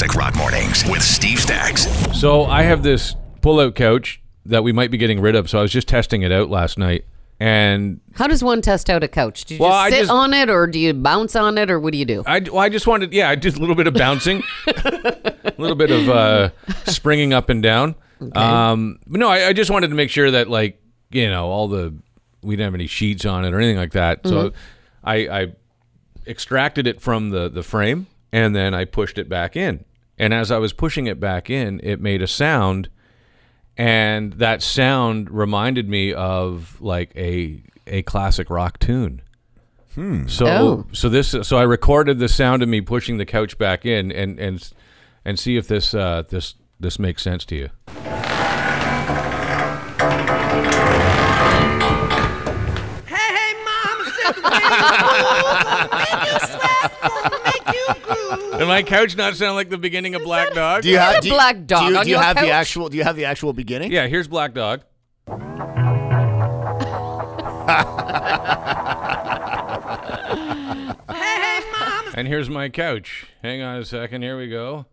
Classic Rock Mornings with Steve Stax. So I have this pull-out couch that we might be getting rid of. So I was just testing it out last night, and How does one test out a couch? Do you Well, just sit just- on it, or do you bounce on it, or what do you do? I, well, I just wanted, yeah, just a little bit of bouncing, a little bit of uh, springing up and down. Um, but no, I, I just wanted to make sure that, like, you know, all the we didn't have any sheets on it or anything like that. So I, I extracted it from the the frame and then I pushed it back in. And as I was pushing it back in, it made a sound, and that sound reminded me of like a a classic rock tune. So Oh. so this so I recorded the sound of me pushing the couch back in and and and see if this uh, this this makes sense to you. Hey, hey, mama said the way you move, make you sweat, gonna make you groove. Did my couch not sound like the beginning of Black Dog? Do you have a do you- black dog Do you, on do you your have couch? the actual? Do you have the actual beginning? yeah, here's Black Dog. Hey, hey, mama. And here's my couch. Hang on a second. Here we go.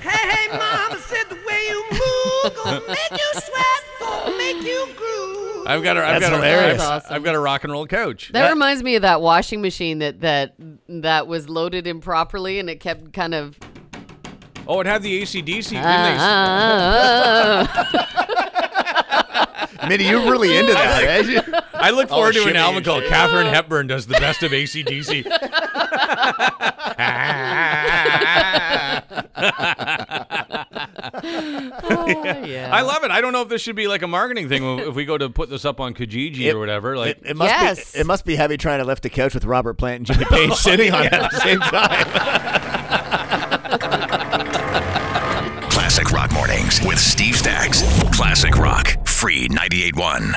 Hey, hey, mama said the way you move, gonna make you sweat, gonna make you groove. I've got a, I've That's got hilarious. A, I've, awesome. I've got a rock and roll couch. That reminds me of that washing machine that that that was loaded improperly, and it kept kind of. Oh, it had the ACDC. Didn't? Ah, Minnie, you're really into that, eh? I look forward to an album called shit. Katharine Hepburn does the best of ACDC. Oh, yeah. I love it. I don't know if this should be like a marketing thing if we go to put this up on Kijiji It- or whatever. Like, It, it must Yes. be. It must be heavy trying to lift a couch with Robert Plant and Jimmy Page sitting on it at the same time. Classic Rock Mornings with Steve Stax. Classic Rock, free 98.1.